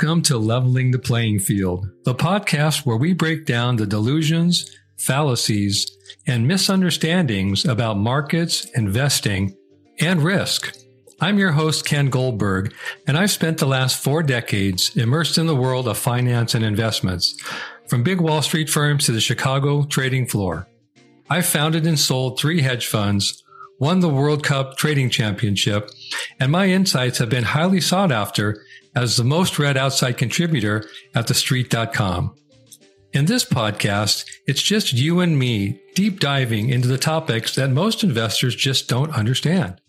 Welcome to Leveling the Playing Field, the podcast where we break down the delusions, fallacies, and misunderstandings about markets, investing, and risk. I'm your host, Ken Goldberg, and I've spent the last four decades immersed in the world of finance and investments, from big Wall Street firms to the Chicago trading floor. I've founded and sold three hedge funds, won the World Cup Trading Championship, and my insights have been highly sought after as the most read outside contributor at TheStreet.com. In this podcast, it's just you and me deep diving into the topics that most investors just don't understand.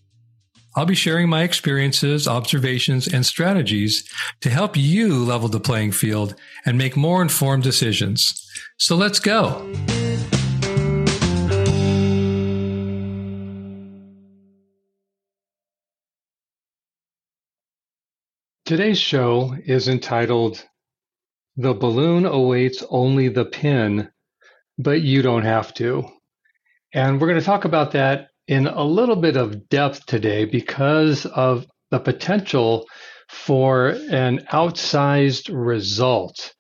I'll be sharing my experiences, observations, and strategies to help you level the playing field and make more informed decisions. So let's go. Today's show is entitled The Balloon Awaits Only the Pin, but You Don't Have to. And we're going to talk about that in a little bit of depth today because of the potential for an outsized result.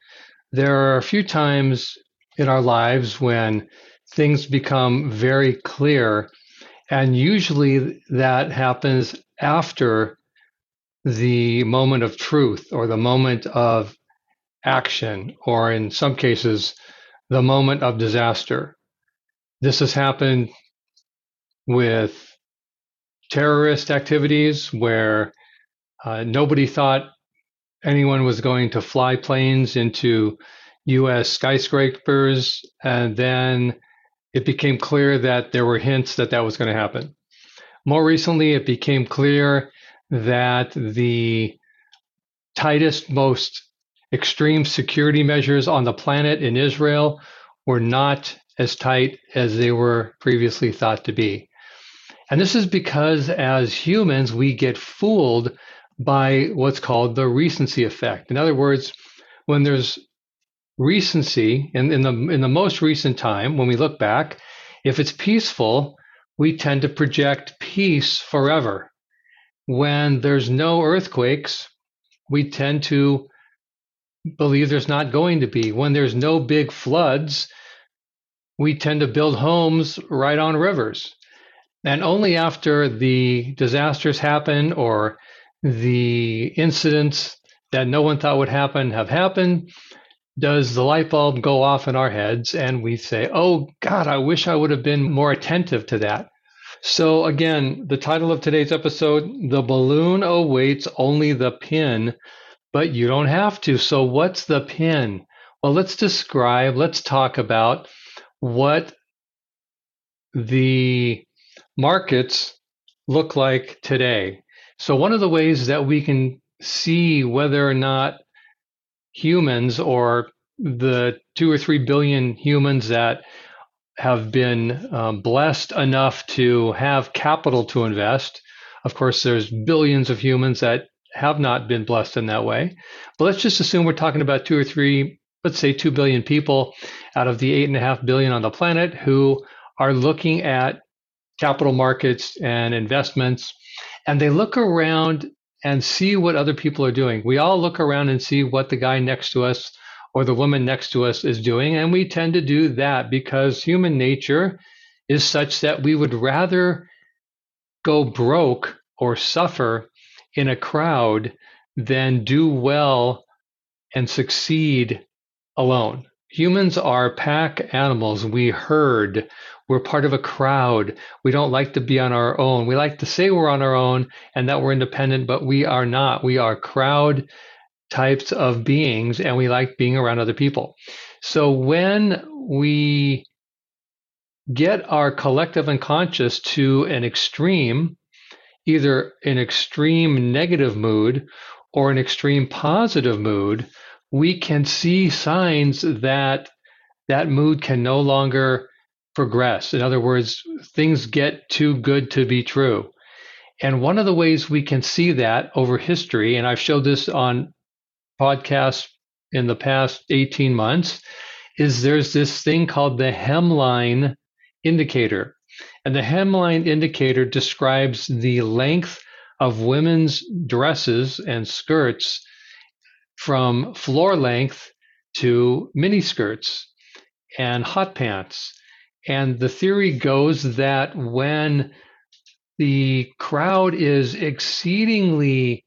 There are a few times in our lives when things become very clear, and usually that happens after the moment of truth or the moment of action, or in some cases, the moment of disaster. This has happened with terrorist activities where uh, nobody thought anyone was going to fly planes into US skyscrapers, and then it became clear that there were hints that that was going to happen. More recently, it became clear that the tightest, most extreme security measures on the planet in Israel were not as tight as they were previously thought to be. And this is because as humans, we get fooled by what's called the recency effect. In other words, when there's recency in, in the in the most recent time, when we look back, if it's peaceful, we tend to project peace forever when there's no earthquakes, we tend to believe there's not going to be. When there's no big floods, we tend to build homes right on rivers. And only after the disasters happen or the incidents that no one thought would happen have happened does the light bulb go off in our heads and we say, oh God, I wish I would have been more attentive to that. So, again, the title of today's episode The Balloon Awaits Only the Pin, but you don't have to. So, what's the pin? Well, let's describe, let's talk about what the markets look like today. So, one of the ways that we can see whether or not humans or the two or three billion humans that have been um, blessed enough to have capital to invest. Of course, there's billions of humans that have not been blessed in that way. But let's just assume we're talking about two or three, let's say two billion people out of the eight and a half billion on the planet who are looking at capital markets and investments. And they look around and see what other people are doing. We all look around and see what the guy next to us or the woman next to us is doing. And we tend to do that because human nature is such that we would rather go broke or suffer in a crowd than do well and succeed alone. Humans are pack animals. We herd. We're part of a crowd. We don't like to be on our own. We like to say we're on our own and that we're independent, but we are not. We are crowd types of beings and we like being around other people. So when we get our collective unconscious to an extreme, either an extreme negative mood or an extreme positive mood, we can see signs that that mood can no longer progress. In other words, things get too good to be true. And one of the ways we can see that over history, and I've showed this on podcasts in the past 18 months is there's this thing called the hemline indicator. And the hemline indicator describes the length of women's dresses and skirts from floor length to mini skirts and hot pants. And the theory goes that when the crowd is exceedingly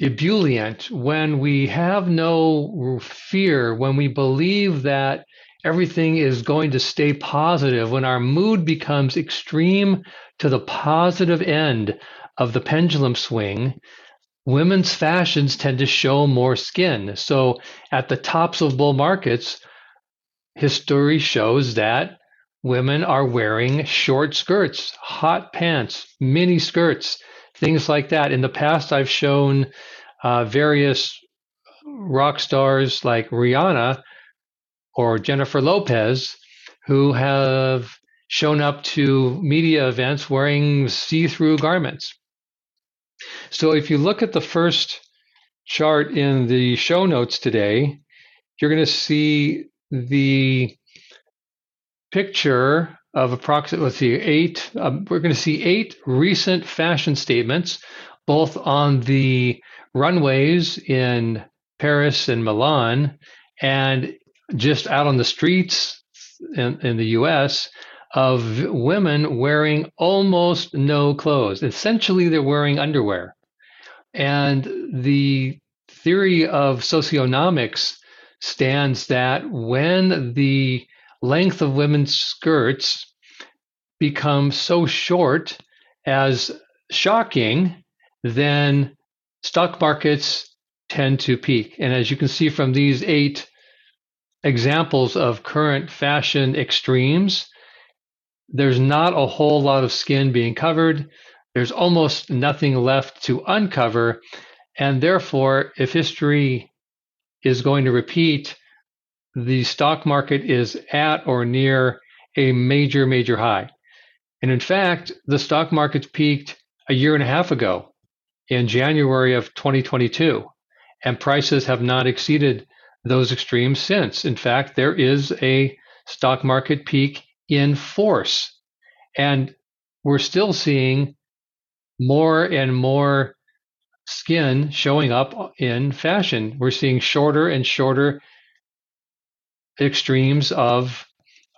ebullient, when we have no fear, when we believe that everything is going to stay positive, when our mood becomes extreme to the positive end of the pendulum swing, women's fashions tend to show more skin. So at the tops of bull markets, history shows that women are wearing short skirts, hot pants, mini skirts, things like that. In the past, I've shown uh, various rock stars like Rihanna or Jennifer Lopez who have shown up to media events wearing see through garments. So if you look at the first chart in the show notes today, you're going to see the picture of approximately let's see eight um, we're going to see eight recent fashion statements both on the runways in paris and milan and just out on the streets in, in the us of women wearing almost no clothes. Essentially they're wearing underwear. And the theory of socionomics stands that when the length of women's skirts become so short as shocking, then stock markets tend to peak. And as you can see from these eight examples of current fashion extremes, there's not a whole lot of skin being covered. There's almost nothing left to uncover. And therefore, if history is going to repeat, the stock market is at or near a major, major high. And in fact, the stock market peaked a year and a half ago in January of 2022, and prices have not exceeded those extremes since. In fact, there is a stock market peak in force. And we're still seeing more and more skin showing up in fashion. We're seeing shorter and shorter extremes of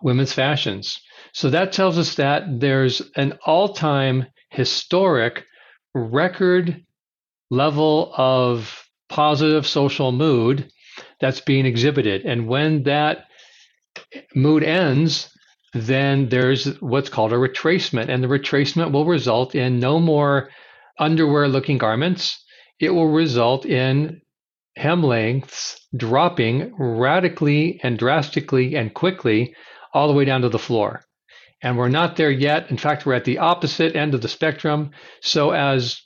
women's fashions. So that tells us that there's an all time historic record level of positive social mood that's being exhibited. And when that mood ends, then there's what's called a retracement. And the retracement will result in no more underwear looking garments. It will result in hem lengths dropping radically and drastically and quickly all the way down to the floor. And we're not there yet. In fact, we're at the opposite end of the spectrum. So, as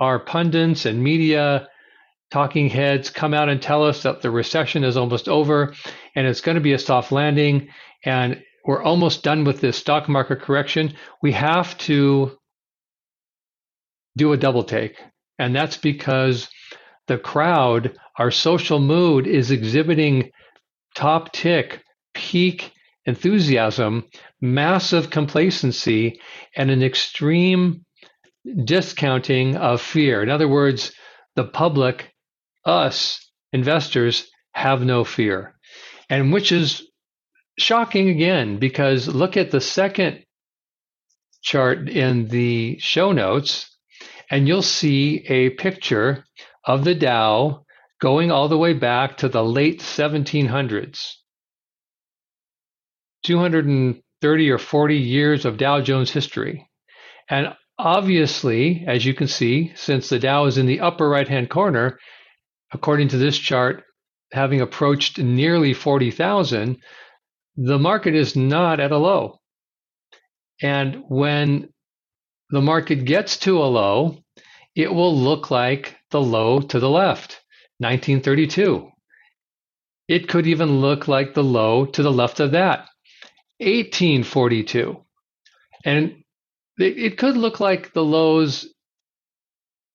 our pundits and media talking heads come out and tell us that the recession is almost over and it's going to be a soft landing and we're almost done with this stock market correction, we have to do a double take. And that's because the crowd, our social mood is exhibiting top tick, peak enthusiasm, massive complacency, and an extreme discounting of fear. In other words, the public, us, investors, have no fear. And which is shocking again, because look at the second chart in the show notes, and you'll see a picture of the Dow going all the way back to the late 1700s. 230 or 40 years of Dow Jones history. And obviously, as you can see, since the Dow is in the upper right hand corner, according to this chart, having approached nearly 40,000, the market is not at a low. And when the market gets to a low, it will look like the low to the left, 1932. It could even look like the low to the left of that, 1842. And it could look like the lows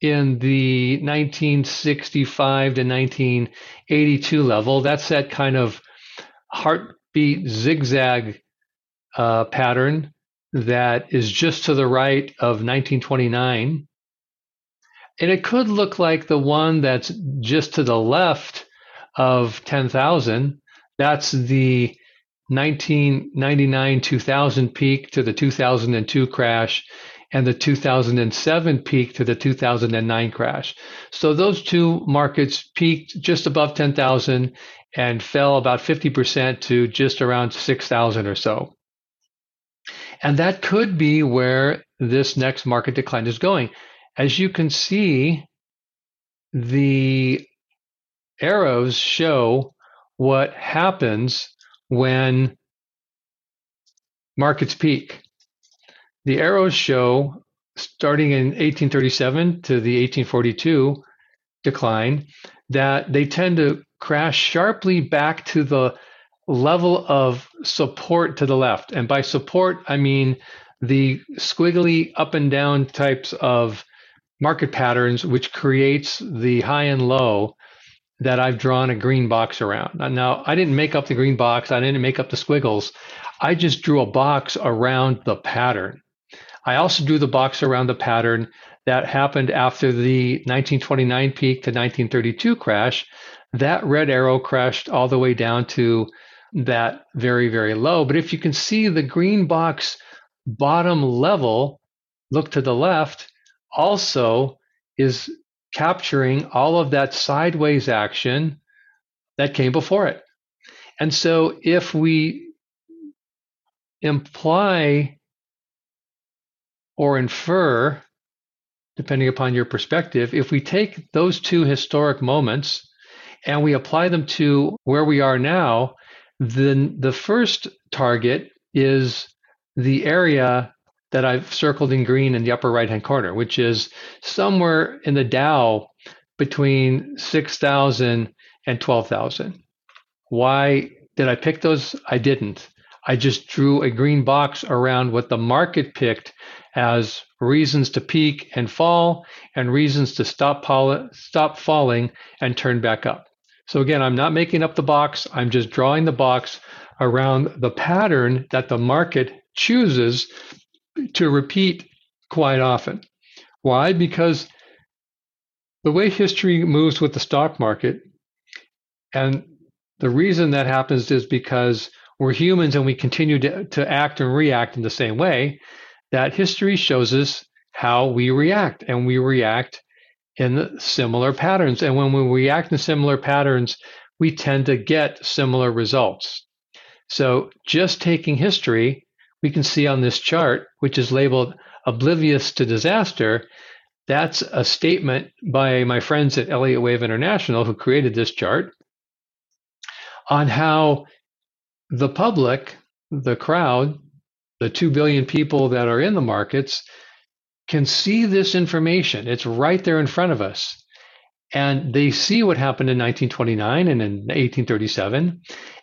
in the 1965 to 1982 level. That's that kind of heartbeat zigzag uh, pattern that is just to the right of 1929 And it could look like the one that's just to the left of 10,000. That's the 1999 2000 peak to the 2002 crash and the 2007 peak to the 2009 crash. So those two markets peaked just above 10,000 and fell about 50% to just around 6,000 or so. And that could be where this next market decline is going. As you can see, the arrows show what happens when markets peak. The arrows show starting in 1837 to the 1842 decline that they tend to crash sharply back to the level of support to the left. And by support, I mean the squiggly up and down types of market patterns, which creates the high and low that I've drawn a green box around. Now, I didn't make up the green box, I didn't make up the squiggles. I just drew a box around the pattern. I also drew the box around the pattern that happened after the 1929 peak to 1932 crash. That red arrow crashed all the way down to that very, very low. But if you can see the green box bottom level, look to the left, also is capturing all of that sideways action that came before it. And so if we imply or infer, depending upon your perspective, if we take those two historic moments and we apply them to where we are now, then the first target is the area that I've circled in green in the upper right hand corner, which is somewhere in the Dow between 6,000 and 12,000. Why did I pick those? I didn't. I just drew a green box around what the market picked as reasons to peak and fall and reasons to stop, pol- stop falling and turn back up. So again, I'm not making up the box. I'm just drawing the box around the pattern that the market chooses to repeat quite often. Why? Because the way history moves with the stock market, and the reason that happens is because we're humans and we continue to, to act and react in the same way, that history shows us how we react, and we react in similar patterns. And when we react in similar patterns, we tend to get similar results. So just taking history we can see on this chart, which is labeled oblivious to disaster, that's a statement by my friends at Elliott Wave International who created this chart on how the public, the crowd, the 2 billion people that are in the markets can see this information. It's right there in front of us. And they see what happened in 1929 and in 1837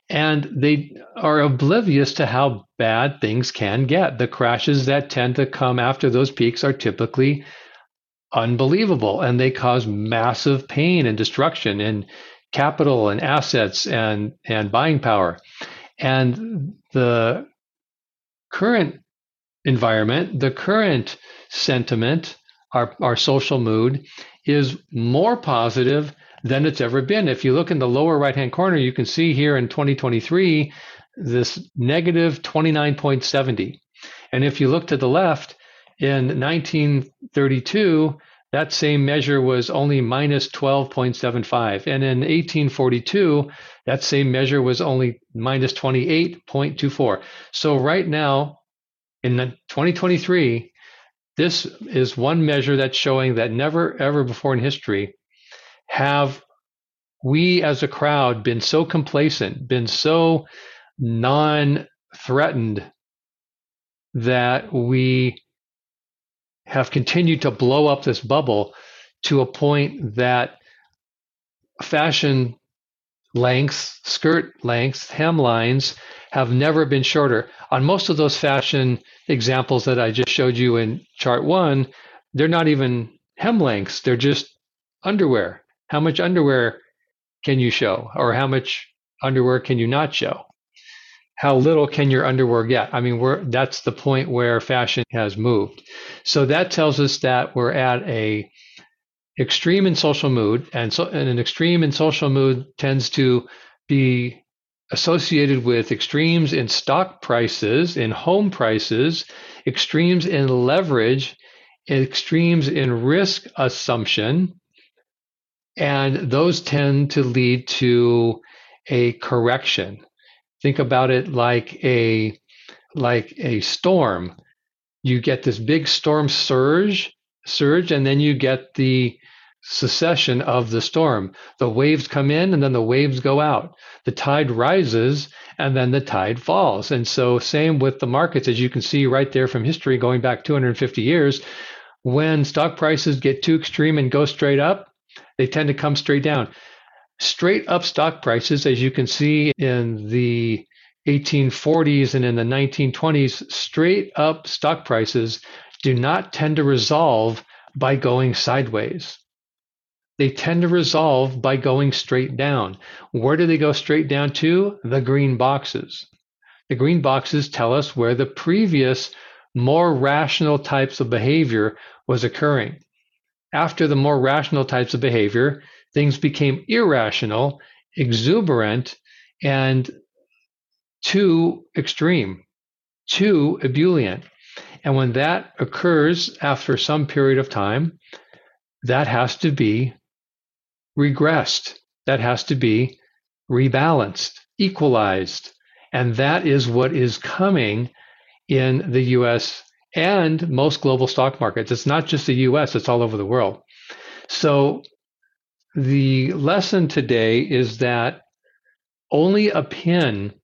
and they are oblivious to how bad things can get. The crashes that tend to come after those peaks are typically unbelievable and they cause massive pain and destruction in capital and assets and, and buying power. And the current environment, the current sentiment, our, our social mood is more positive than it's ever been. If you look in the lower right hand corner, you can see here in 2023 this negative 29.70. And if you look to the left, in 1932, that same measure was only minus 12.75. And in 1842, that same measure was only minus 28.24. So right now, in 2023, this is one measure that's showing that never ever before in history have we as a crowd been so complacent, been so non threatened that we have continued to blow up this bubble to a point that fashion lengths, skirt lengths, hemlines have never been shorter. On most of those fashion examples that I just showed you in chart one, they're not even hem lengths, they're just underwear. How much underwear can you show? Or how much underwear can you not show? How little can your underwear get? I mean, we're, that's the point where fashion has moved. So that tells us that we're at a extreme in social mood, and, so, and an extreme in social mood tends to be associated with extremes in stock prices, in home prices, extremes in leverage, extremes in risk assumption, and those tend to lead to a correction. Think about it like a like a storm. You get this big storm surge, surge, and then you get the succession of the storm. The waves come in and then the waves go out. The tide rises and then the tide falls. And so, same with the markets, as you can see right there from history going back 250 years, when stock prices get too extreme and go straight up, they tend to come straight down. Straight up stock prices, as you can see in the 1840s and in the 1920s, straight up stock prices do not tend to resolve by going sideways. They tend to resolve by going straight down. Where do they go straight down to? The green boxes. The green boxes tell us where the previous more rational types of behavior was occurring. After the more rational types of behavior, things became irrational, exuberant, and too extreme, too ebullient. And when that occurs after some period of time, that has to be regressed. That has to be rebalanced, equalized. And that is what is coming in the US and most global stock markets. It's not just the US, it's all over the world. So the lesson today is that only a pin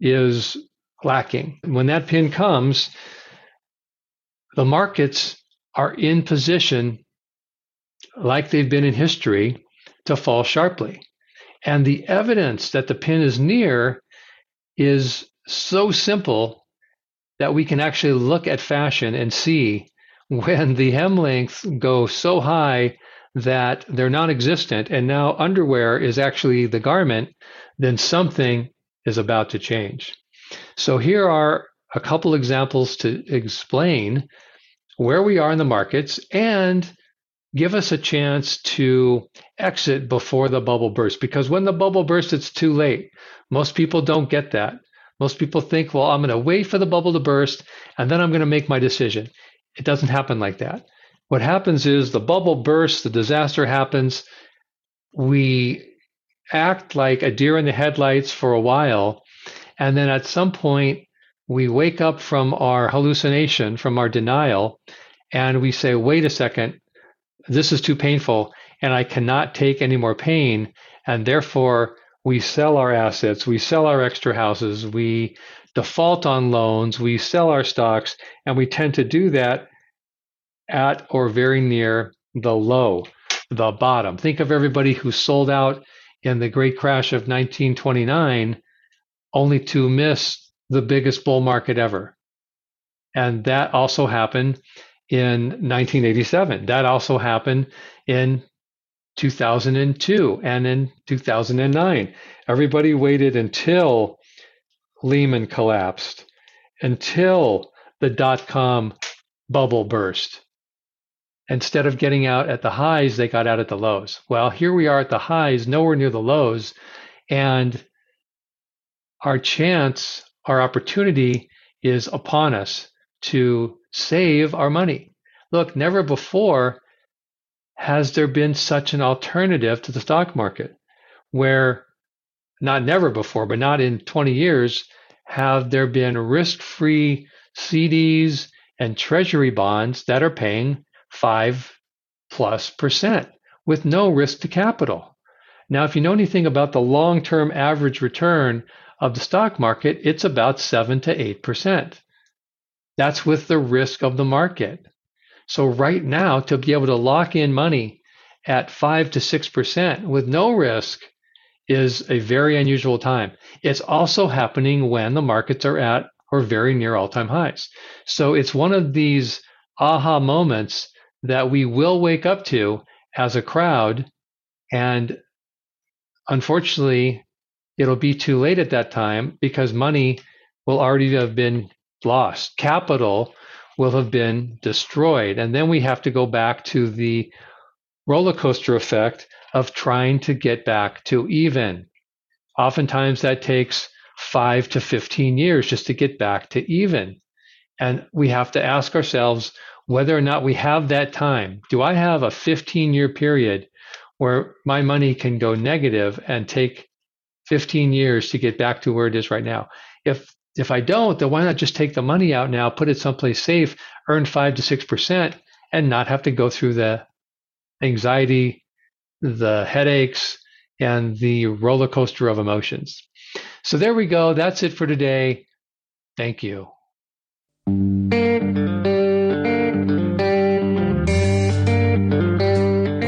is lacking. When that pin comes, the markets are in position, like they've been in history, to fall sharply. And the evidence that the pin is near is so simple that we can actually look at fashion and see when the hem lengths go so high that they're non existent and now underwear is actually the garment, then something is about to change. So here are a couple examples to explain where we are in the markets and give us a chance to exit before the bubble bursts. Because when the bubble bursts, it's too late. Most people don't get that. Most people think, well, I'm going to wait for the bubble to burst and then I'm going to make my decision. It doesn't happen like that. What happens is the bubble bursts, the disaster happens. We act like a deer in the headlights for a while. And then at some point, we wake up from our hallucination, from our denial, and we say, wait a second, this is too painful, and I cannot take any more pain. And therefore, we sell our assets, we sell our extra houses, we default on loans, we sell our stocks, and we tend to do that at or very near the low, the bottom. Think of everybody who sold out in the great crash of 1929 only to miss the biggest bull market ever. And that also happened in 1987. That also happened in 2002 and in 2009. Everybody waited until Lehman collapsed, until the dot com bubble burst. Instead of getting out at the highs, they got out at the lows. Well, here we are at the highs, nowhere near the lows. And our chance, our opportunity is upon us to save our money. Look, never before has there been such an alternative to the stock market where not never before, but not in 20 years, have there been risk free CDs and treasury bonds that are paying five plus percent with no risk to capital. Now, if you know anything about the long term average return of the stock market, it's about seven to eight percent. That's with the risk of the market. So right now, to be able to lock in money at five to six percent with no risk is a very unusual time. It's also happening when the markets are at or very near all-time highs. So it's one of these aha moments that we will wake up to as a crowd and unfortunately it'll be too late at that time because money will already have been lost. Capital will have been destroyed. And then we have to go back to the roller coaster effect of trying to get back to even. Oftentimes that takes five to 15 years just to get back to even. And we have to ask ourselves whether or not we have that time. Do I have a 15 year period where my money can go negative and take 15 years to get back to where it is right now? If if I don't, then why not just take the money out now, put it someplace safe, earn five to six percent, and not have to go through the anxiety, the headaches, and the roller coaster of emotions. So there we go. That's it for today. Thank you. Well,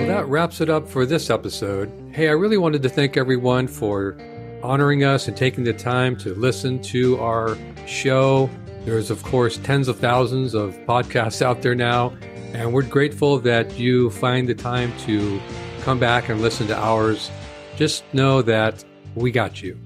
that wraps it up for this episode. Hey, I really wanted to thank everyone for honoring us and taking the time to listen to our show. There's, of course, tens of thousands of podcasts out there now, and we're grateful that you find the time to come back and listen to ours. Just know that we got you.